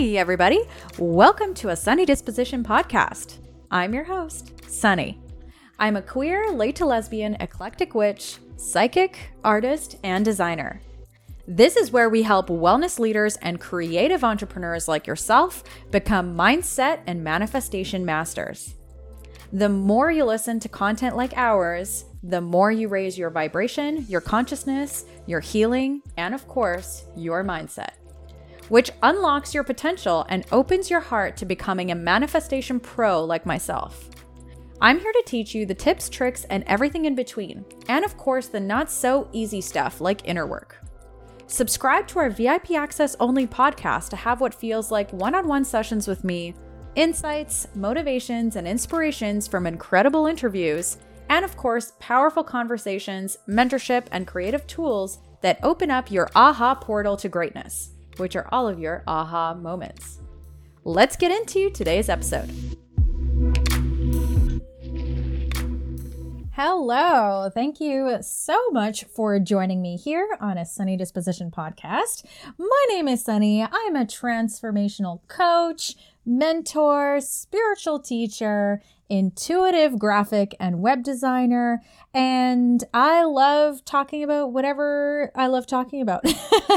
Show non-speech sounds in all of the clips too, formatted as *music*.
Hey, everybody. Welcome to a Sunny Disposition podcast. I'm your host, Sunny. I'm a queer, late to lesbian, eclectic witch, psychic, artist, and designer. This is where we help wellness leaders and creative entrepreneurs like yourself become mindset and manifestation masters. The more you listen to content like ours, the more you raise your vibration, your consciousness, your healing, and of course, your mindset which unlocks your potential and opens your heart to becoming a manifestation pro like myself. I'm here to teach you the tips, tricks, and everything in between, and of course, the not so easy stuff like inner work. Subscribe to our VIP access only podcast to have what feels like one on one sessions with me, insights, motivations, and inspirations from incredible interviews, and of course, powerful conversations, mentorship, and creative tools that open up your aha portal to greatness which are all of your aha moments. Let's get into today's episode. Hello. Thank you so much for joining me here on a Sunny Disposition podcast. My name is Sunny. I'm a transformational coach, mentor, spiritual teacher, intuitive graphic and web designer, and I love talking about whatever I love talking about.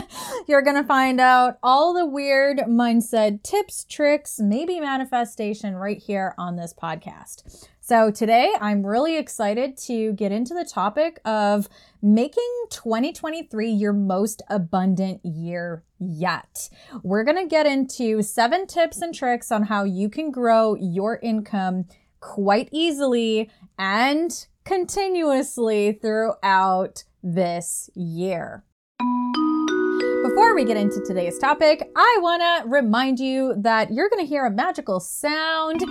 *laughs* You're going to find out all the weird mindset tips, tricks, maybe manifestation right here on this podcast. So, today I'm really excited to get into the topic of making 2023 your most abundant year yet. We're going to get into seven tips and tricks on how you can grow your income quite easily and continuously throughout this year. Before we get into today's topic, I want to remind you that you're going to hear a magical sound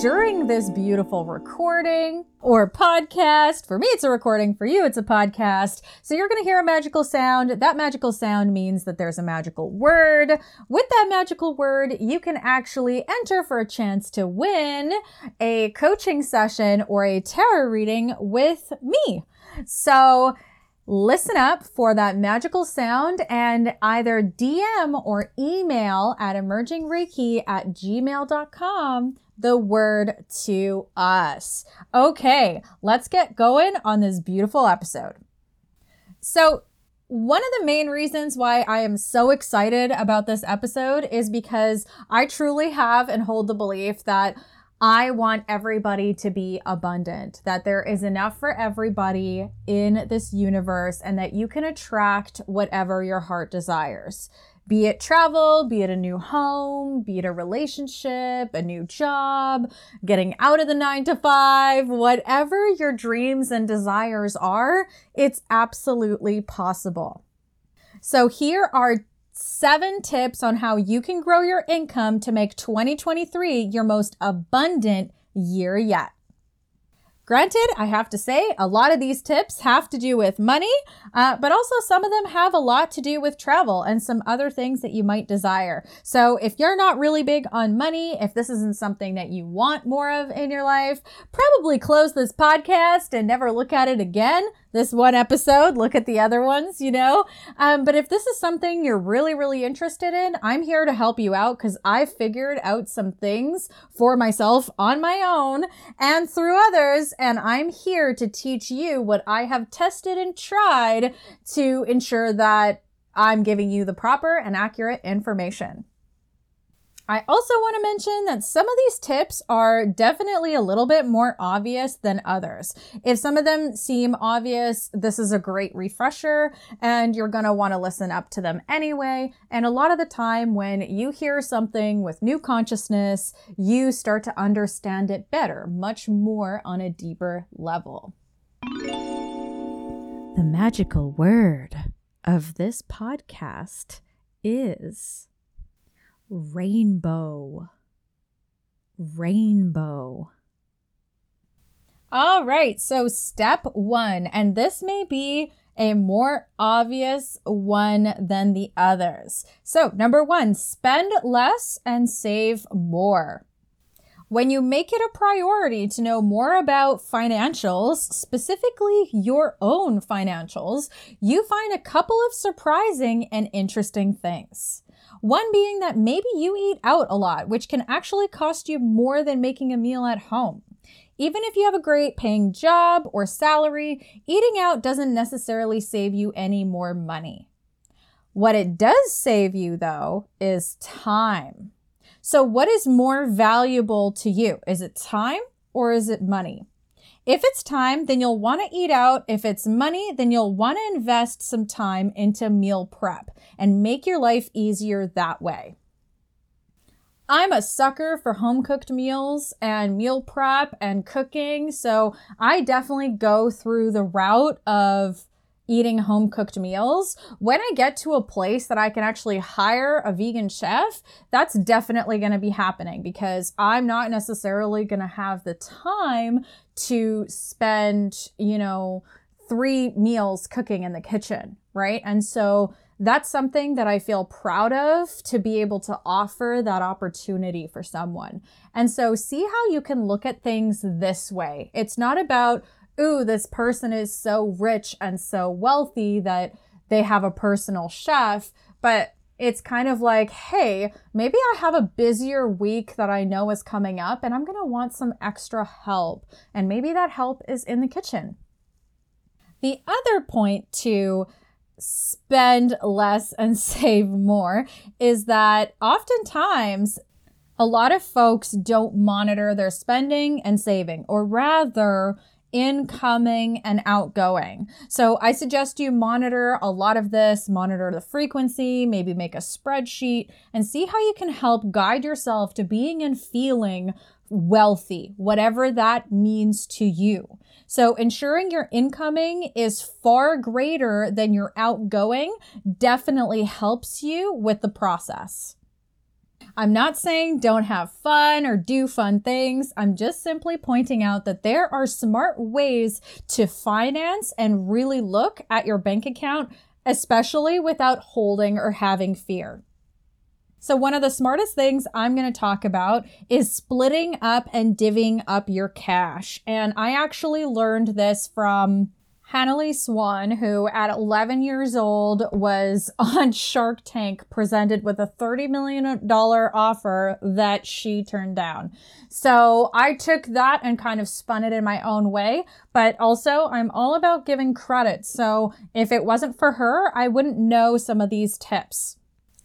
during this beautiful recording or podcast. For me, it's a recording. For you, it's a podcast. So you're going to hear a magical sound. That magical sound means that there's a magical word. With that magical word, you can actually enter for a chance to win a coaching session or a tarot reading with me. So listen up for that magical sound and either DM or email at emergingreiki at gmail.com the word to us. Okay, let's get going on this beautiful episode. So, one of the main reasons why I am so excited about this episode is because I truly have and hold the belief that I want everybody to be abundant, that there is enough for everybody in this universe, and that you can attract whatever your heart desires. Be it travel, be it a new home, be it a relationship, a new job, getting out of the nine to five, whatever your dreams and desires are, it's absolutely possible. So, here are seven tips on how you can grow your income to make 2023 your most abundant year yet. Granted, I have to say, a lot of these tips have to do with money, uh, but also some of them have a lot to do with travel and some other things that you might desire. So if you're not really big on money, if this isn't something that you want more of in your life, probably close this podcast and never look at it again this one episode, look at the other ones, you know? Um, but if this is something you're really, really interested in, I'm here to help you out because I figured out some things for myself on my own and through others. And I'm here to teach you what I have tested and tried to ensure that I'm giving you the proper and accurate information. I also want to mention that some of these tips are definitely a little bit more obvious than others. If some of them seem obvious, this is a great refresher and you're going to want to listen up to them anyway. And a lot of the time when you hear something with new consciousness, you start to understand it better, much more on a deeper level. The magical word of this podcast is rainbow. Rainbow. All right, so step one, and this may be a more obvious one than the others. So, number one, spend less and save more. When you make it a priority to know more about financials, specifically your own financials, you find a couple of surprising and interesting things. One being that maybe you eat out a lot, which can actually cost you more than making a meal at home. Even if you have a great paying job or salary, eating out doesn't necessarily save you any more money. What it does save you, though, is time. So, what is more valuable to you? Is it time or is it money? If it's time, then you'll want to eat out. If it's money, then you'll want to invest some time into meal prep and make your life easier that way. I'm a sucker for home cooked meals and meal prep and cooking, so I definitely go through the route of eating home cooked meals. When I get to a place that I can actually hire a vegan chef, that's definitely going to be happening because I'm not necessarily going to have the time to spend, you know, three meals cooking in the kitchen, right? And so that's something that I feel proud of to be able to offer that opportunity for someone. And so see how you can look at things this way. It's not about ooh, this person is so rich and so wealthy that they have a personal chef. But it's kind of like, hey, maybe I have a busier week that I know is coming up and I'm going to want some extra help. And maybe that help is in the kitchen. The other point to spend less and *laughs* save more is that oftentimes a lot of folks don't monitor their spending and saving, or rather, incoming and outgoing. So I suggest you monitor a lot of this, monitor the frequency, maybe make a spreadsheet, and see how you can help guide yourself to being and feeling wealthy, whatever that means to you. So ensuring your incoming is far greater than your outgoing definitely helps you with the process. I'm not saying don't have fun or do fun things. I'm just simply pointing out that there are smart ways to finance and really look at your bank account, especially without holding or having fear. So, one of the smartest things I'm going to talk about is splitting up and divvying up your cash. And I actually learned this from Hannalie Swan, who at 11 years old was *laughs* on Shark Tank, presented with a $30 million offer that she turned down. So I took that and kind of spun it in my own way. But also, I'm all about giving credit. So if it wasn't for her, I wouldn't know some of these tips.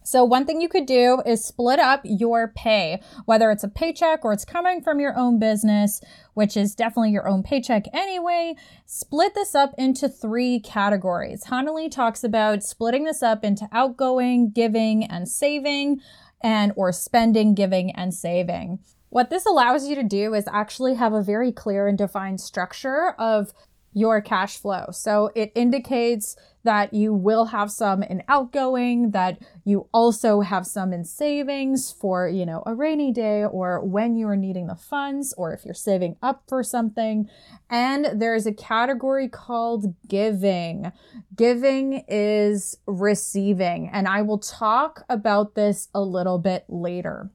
So, one thing you could do is split up your pay, whether it's a paycheck or it's coming from your own business, which is definitely your own paycheck anyway. Split this up into three categories. Hannalie talks about splitting this up into outgoing, giving, and saving, and or spending, giving, and saving. What this allows you to do is actually have a very clear and defined structure of your cash flow. So it indicates that you will have some in outgoing, that you also have some in savings for, you know, a rainy day or when you are needing the funds or if you're saving up for something. And there's a category called giving. Giving is receiving, and I will talk about this a little bit later.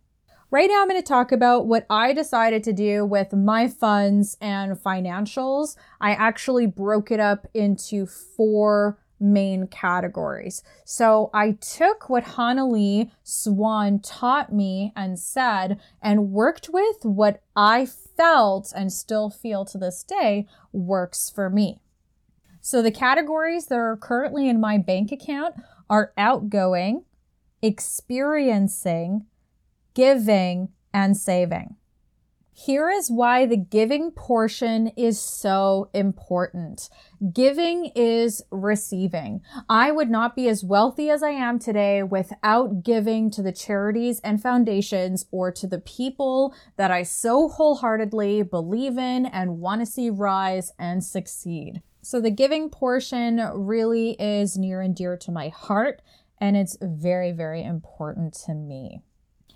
Right now, I'm going to talk about what I decided to do with my funds and financials. I actually broke it up into four main categories. So I took what Hannalie Swan taught me and said and worked with what I felt and still feel to this day works for me. So the categories that are currently in my bank account are outgoing, experiencing, giving, and saving. Here is why the giving portion is so important. Giving is receiving. I would not be as wealthy as I am today without giving to the charities and foundations or to the people that I so wholeheartedly believe in and want to see rise and succeed. So the giving portion really is near and dear to my heart and it's very, very important to me.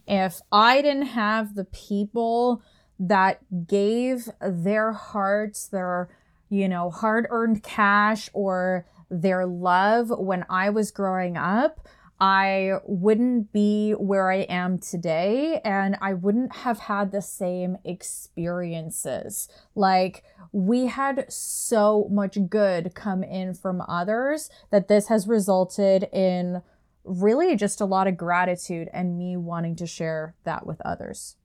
If I didn't have the people that gave their hearts, their, you know, hard earned cash or their love when I was growing up, I wouldn't be where I am today and I wouldn't have had the same experiences. Like, we had so much good come in from others that this has resulted in really just a lot of gratitude and me wanting to share that with others.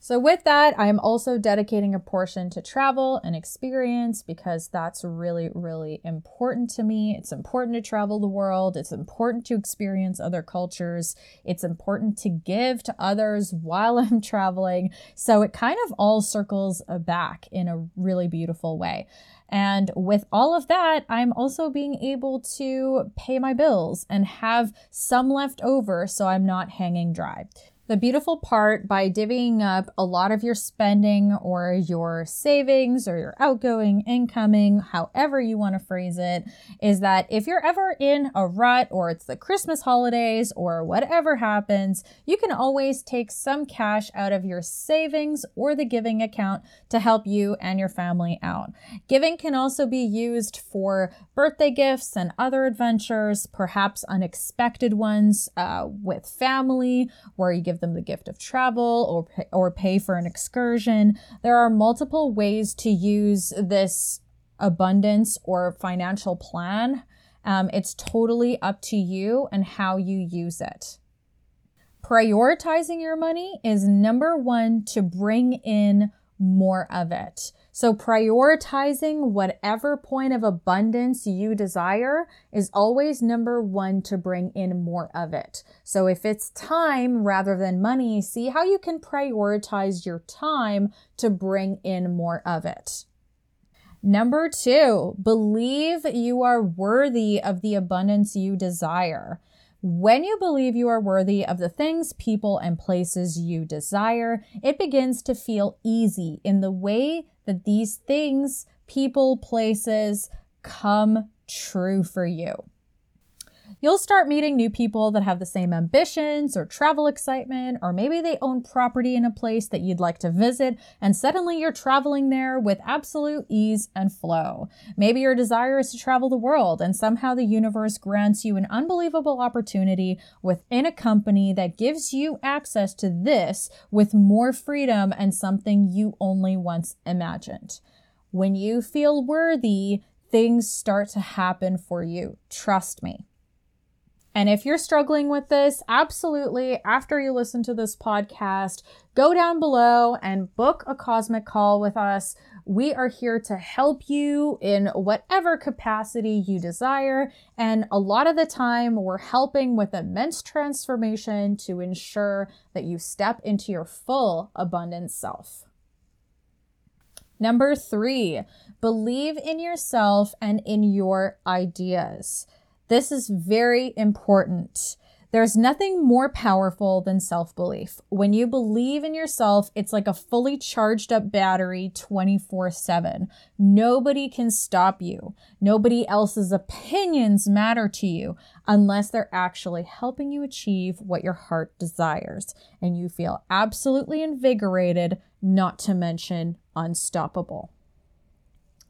So, with that, I'm also dedicating a portion to travel and experience because that's really, really important to me. It's important to travel the world, it's important to experience other cultures, it's important to give to others while *laughs* I'm traveling. So, it kind of all circles back in a really beautiful way. And with all of that, I'm also being able to pay my bills and have some left over so I'm not hanging dry. The beautiful part by divvying up a lot of your spending or your savings or your outgoing, incoming, however you want to phrase it, is that if you're ever in a rut or it's the Christmas holidays or whatever happens, you can always take some cash out of your savings or the giving account to help you and your family out. Giving can also be used for birthday gifts and other adventures, perhaps unexpected ones uh, with family, where you give give them the gift of travel or or pay for an excursion. There are multiple ways to use this abundance or financial plan. Um, it's totally up to you and how you use it. Prioritizing your money is number one to bring in more of it. So, prioritizing whatever point of abundance you desire is always number one to bring in more of it. So, if it's time rather than money, see how you can prioritize your time to bring in more of it. Number two, believe you are worthy of the abundance you desire. When you believe you are worthy of the things, people, and places you desire, it begins to feel easy in the way that these things, people, places come true for you. You'll start meeting new people that have the same ambitions or travel excitement, or maybe they own property in a place that you'd like to visit, and suddenly you're traveling there with absolute ease and flow. Maybe your desire is to travel the world, and somehow the universe grants you an unbelievable opportunity within a company that gives you access to this with more freedom and something you only once imagined. When you feel worthy, things start to happen for you. Trust me. And if you're struggling with this, absolutely, after you listen to this podcast, go down below and book a cosmic call with us. We are here to help you in whatever capacity you desire. And a lot of the time, we're helping with immense transformation to ensure that you step into your full abundant self. Number three, believe in yourself and in your ideas. This is very important. There's nothing more powerful than self belief. When you believe in yourself, it's like a fully charged up battery 24 7. Nobody can stop you. Nobody else's opinions matter to you unless they're actually helping you achieve what your heart desires. And you feel absolutely invigorated, not to mention unstoppable.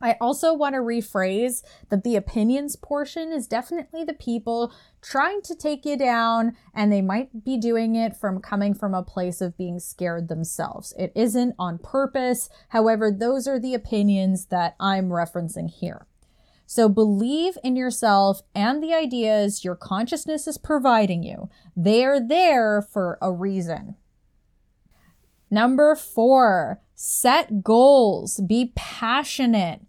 I also want to rephrase that the opinions portion is definitely the people trying to take you down, and they might be doing it from coming from a place of being scared themselves. It isn't on purpose. However, those are the opinions that I'm referencing here. So believe in yourself and the ideas your consciousness is providing you. They are there for a reason. Number four, set goals. Be passionate.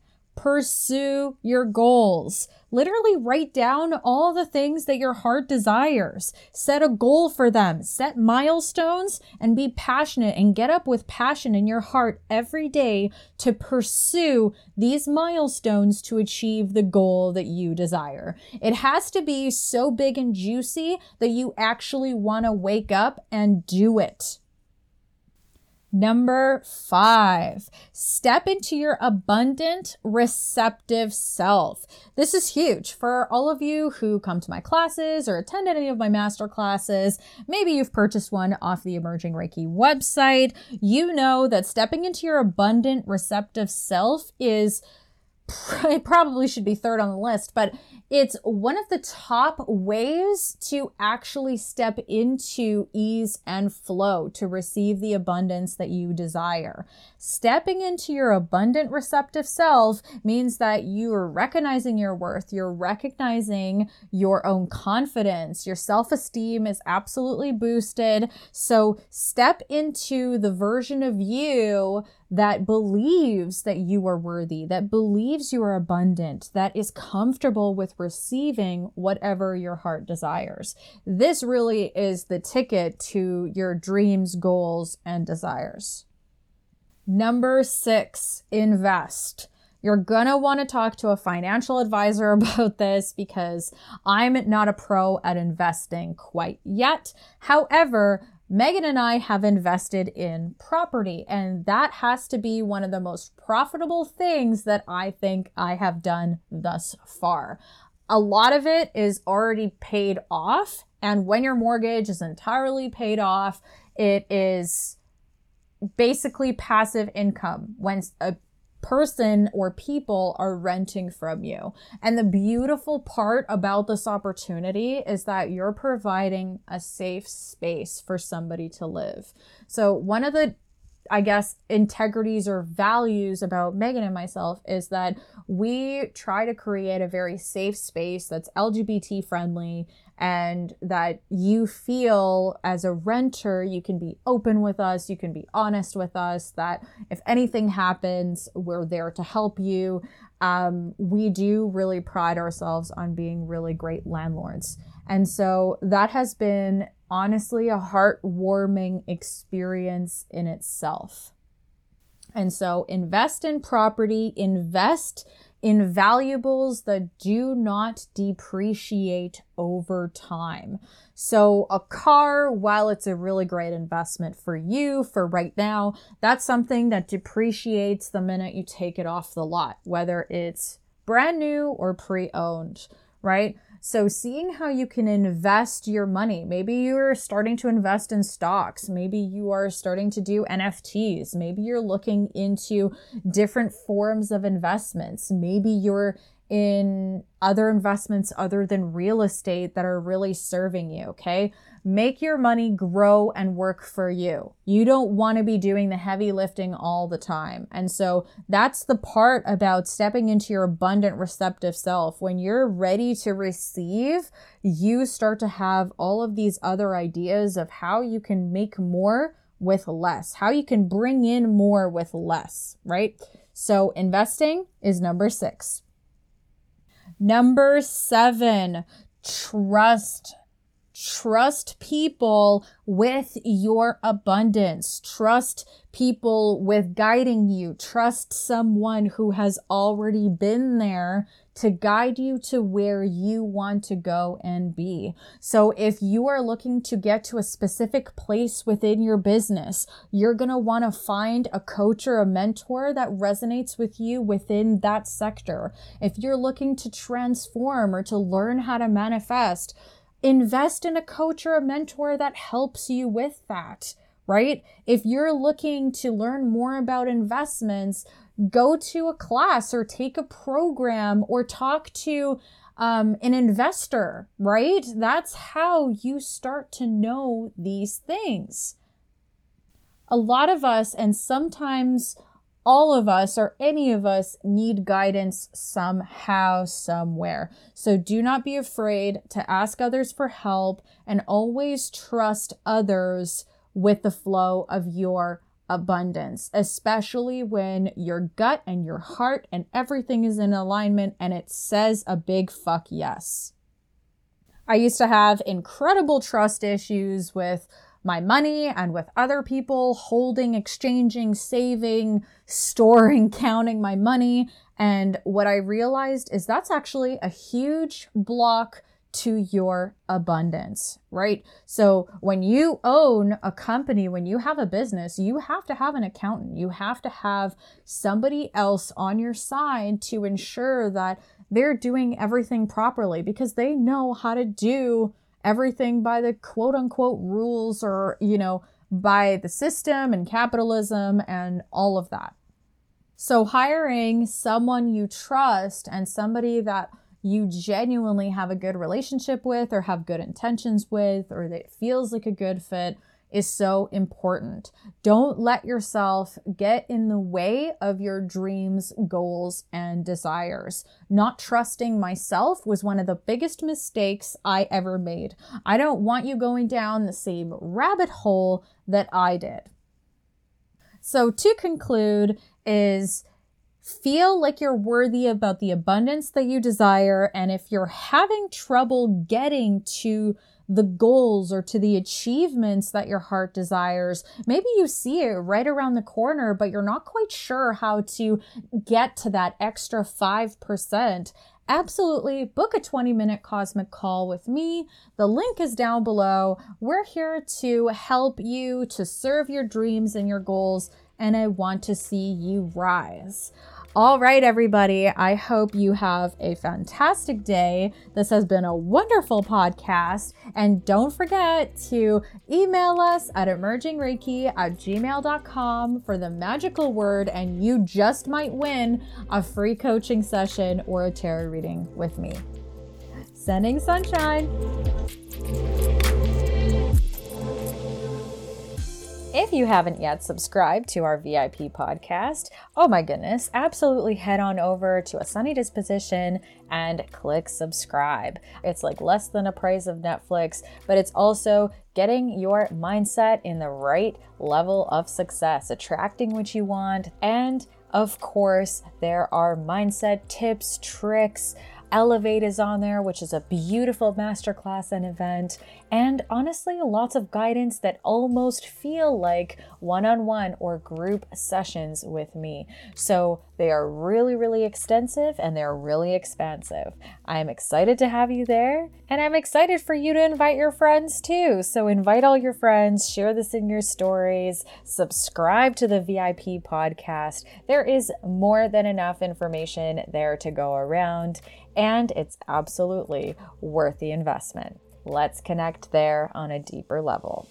Pursue your goals. Literally write down all the things that your heart desires. Set a goal for them. Set milestones and be passionate and get up with passion in your heart every day to pursue these milestones to achieve the goal that you desire. It has to be so big and juicy that you actually want to wake up and do it. Number five, step into your abundant, receptive self. This is huge for all of you who come to my classes or attend any of my master classes. Maybe you've purchased one off the Emerging Reiki website. You know that stepping into your abundant, receptive self is *laughs* it probably should be third on the list, but it's one of the top ways to actually step into ease and flow to receive the abundance that you desire. Stepping into your abundant receptive self means that you are recognizing your worth, you're recognizing your own confidence, your self esteem is absolutely boosted. So step into the version of you that believes that you are worthy, that believes you are abundant, that is comfortable with receiving whatever your heart desires. This really is the ticket to your dreams, goals, and desires. Number six, invest. You're gonna wanna talk to a financial advisor *laughs* about this because I'm not a pro at investing quite yet. However, Megan and I have invested in property, and that has to be one of the most profitable things that I think I have done thus far. A lot of it is already paid off, and when your mortgage is entirely paid off, it is basically passive income. When a person or people are renting from you. And the beautiful part about this opportunity is that you're providing a safe space for somebody to live. So, one of the I guess, integrities or values about Megan and myself is that we try to create a very safe space that's LGBT friendly and that you feel as a renter, you can be open with us, you can be honest with us, that if anything happens, we're there to help you. Um, we do really pride ourselves on being really great landlords. And so that has been honestly a heartwarming experience in itself. And so invest in property, invest in valuables that do not depreciate over time. So, a car, while it's a really great investment for you for right now, that's something that depreciates the minute you take it off the lot, whether it's brand new or pre owned, right? So, seeing how you can invest your money. Maybe you're starting to invest in stocks. Maybe you are starting to do NFTs. Maybe you're looking into different forms of investments. Maybe you're in other investments other than real estate that are really serving you. Okay. Make your money grow and work for you. You don't want to be doing the heavy lifting all the time. And so that's the part about stepping into your abundant receptive self. When you're ready to receive, you start to have all of these other ideas of how you can make more with less, how you can bring in more with less, right? So investing is number six. Number seven, trust. Trust people with your abundance. Trust people with guiding you. Trust someone who has already been there to guide you to where you want to go and be. So if you are looking to get to a specific place within your business, you're going to want to find a coach or a mentor that resonates with you within that sector. If you're looking to transform or to learn how to manifest, invest in a coach or a mentor that helps you with that right? If you're looking to learn more about investments, go to a class or take a program or talk to um, an investor, right? That's how you start to know these things. A lot of us, and sometimes all of us or any of us need guidance somehow, somewhere. So do not be afraid to ask others for help and always trust others with the flow of your abundance, especially when your gut and your heart and everything is in alignment and it says a big fuck yes. I used to have incredible trust issues with my money and with other people, holding, exchanging, saving, storing, *laughs* counting my money. And what I realized is that's actually a huge block to your abundance, right? So when you own a company, when you have a business, you have to have an accountant. You have to have somebody else on your side to ensure that they're doing everything properly because they know how to do everything by the quote unquote rules or, you know, by the system and capitalism and all of that. So, hiring someone you trust and somebody that you genuinely have a good relationship with or have good intentions with or that feels like a good fit is so important. Don't let yourself get in the way of your dreams, goals, and desires. Not trusting myself was one of the biggest mistakes I ever made. I don't want you going down the same rabbit hole that I did. So, to conclude, is feel like you're worthy about the abundance that you desire. And if you're having trouble getting to the goals or to the achievements that your heart desires, maybe you see it right around the corner, but you're not quite sure how to get to that extra 5% absolutely book a 20 minute cosmic call with me. The link is down below. We're here to help you to serve your dreams and your goals, and I want to see you rise. All right, everybody. I hope you have a fantastic day. This has been a wonderful podcast. And don't forget to email us at emergingreiki at gmail.com for the magical word, and you just might win a free coaching session or a tarot reading with me. Sending sunshine. If you haven't yet subscribed to our VIP podcast, oh my goodness, absolutely head on over to A Sunny Disposition and click subscribe. It's like less than a price of Netflix, but it's also getting your mindset in the right level of success, attracting what you want, and of course, there are mindset tips, tricks, Elevate is on there, which is a beautiful masterclass and event, and honestly, lots of guidance that almost feel like one on one or group sessions with me. So they are really, really extensive and they're really expansive. I'm excited to have you there, and I'm excited for you to invite your friends too. So invite all your friends, share this in your stories, subscribe to the VIP podcast. There is more than enough information there to go around and it's absolutely worth the investment. Let's connect there on a deeper level.